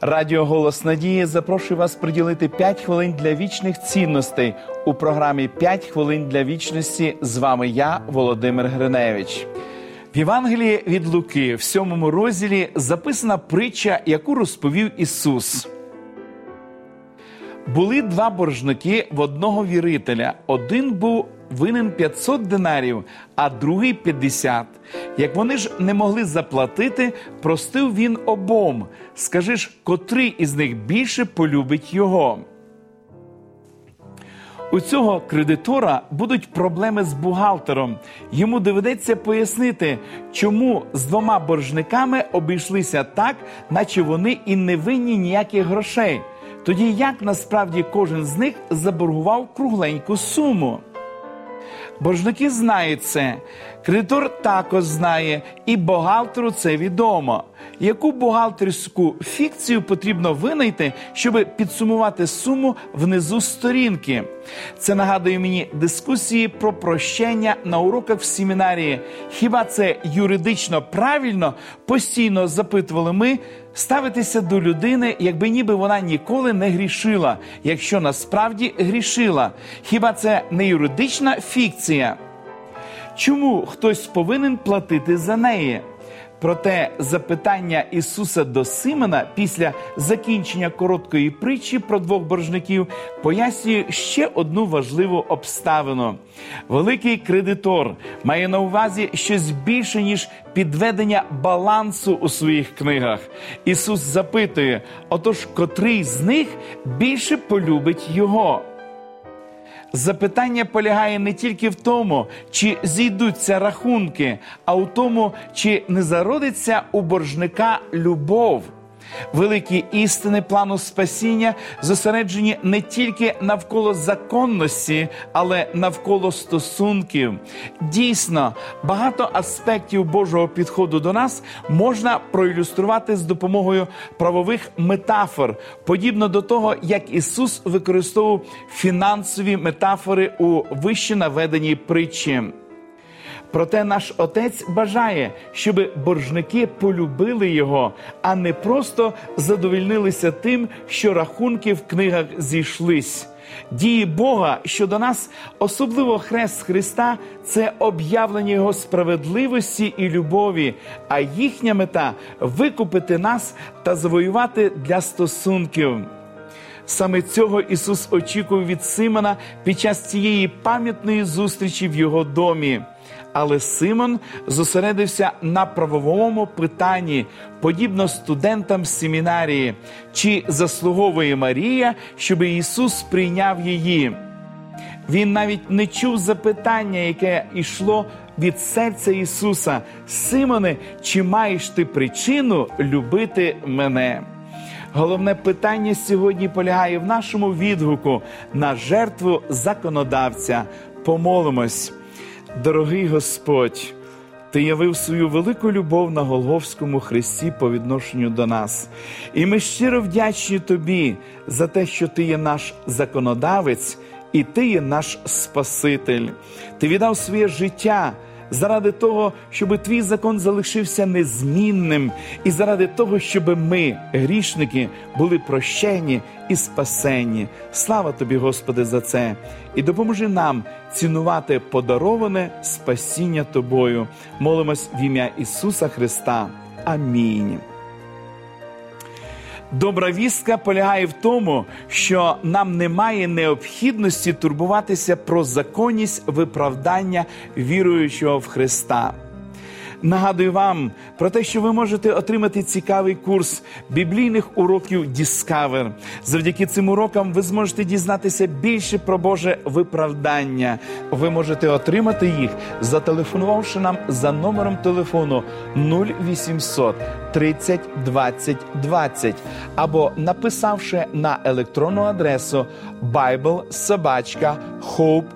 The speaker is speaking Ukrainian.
Радіо Голос Надії запрошує вас приділити 5 хвилин для вічних цінностей у програмі «5 хвилин для вічності. З вами я, Володимир Гриневич. В Євангелії від Луки, в сьомому розділі, записана притча, яку розповів Ісус. Були два боржники в одного вірителя. Один був винен 500 динарів, а другий 50. Як вони ж не могли заплатити, простив він обом. Скажи ж, котрий із них більше полюбить його. У цього кредитора будуть проблеми з бухгалтером. Йому доведеться пояснити, чому з двома боржниками обійшлися так, наче вони і не винні ніяких грошей. Тоді як насправді кожен з них заборгував кругленьку суму? Боржники знають це, кредитор також знає, і бухгалтеру це відомо. Яку бухгалтерську фікцію потрібно винайти, щоб підсумувати суму внизу сторінки? Це нагадує мені дискусії про прощення на уроках в семінарії. Хіба це юридично правильно? Постійно запитували ми ставитися до людини, якби ніби вона ніколи не грішила, якщо насправді грішила. Хіба це не юридична фікція? Чому хтось повинен платити за неї? Проте запитання Ісуса до Симона після закінчення короткої притчі про двох боржників пояснює ще одну важливу обставину. Великий кредитор має на увазі щось більше, ніж підведення балансу у своїх книгах. Ісус запитує: отож, котрий з них більше полюбить його? Запитання полягає не тільки в тому, чи зійдуться рахунки, а у тому, чи не зародиться у боржника любов. Великі істини плану спасіння зосереджені не тільки навколо законності, але навколо стосунків. Дійсно, багато аспектів Божого підходу до нас можна проілюструвати з допомогою правових метафор, подібно до того, як Ісус використовував фінансові метафори у вище наведеній притчі. Проте наш отець бажає, щоб боржники полюбили його, а не просто задовільнилися тим, що рахунки в книгах зійшлись. Дії Бога щодо нас, особливо хрест Христа, це об'явлення Його справедливості і любові, а їхня мета викупити нас та завоювати для стосунків. Саме цього Ісус очікував від Симона під час цієї пам'ятної зустрічі в його домі. Але Симон зосередився на правовому питанні, подібно студентам семінарії, чи заслуговує Марія, щоб Ісус прийняв її. Він навіть не чув запитання, яке йшло від серця Ісуса: Симоне, чи маєш ти причину любити мене? Головне питання сьогодні полягає в нашому відгуку на жертву законодавця. Помолимось, дорогий Господь. Ти явив свою велику любов на Голговському хресті по відношенню до нас. І ми щиро вдячні Тобі за те, що Ти є наш законодавець і Ти є наш Спаситель. Ти віддав своє життя заради того, щоб твій закон залишився незмінним, і заради того, щоб ми, грішники, були прощені і спасені. Слава тобі, Господи, за це, і допоможи нам цінувати подароване спасіння Тобою. Молимось в ім'я Ісуса Христа. Амінь. Добра вістка полягає в тому, що нам немає необхідності турбуватися про законність виправдання віруючого в Христа. Нагадую вам про те, що ви можете отримати цікавий курс біблійних уроків Discover. Завдяки цим урокам ви зможете дізнатися більше про Боже виправдання. Ви можете отримати їх, зателефонувавши нам за номером телефону 0800 30 20 20 або написавши на електронну адресу biblesobachka.hope.ua.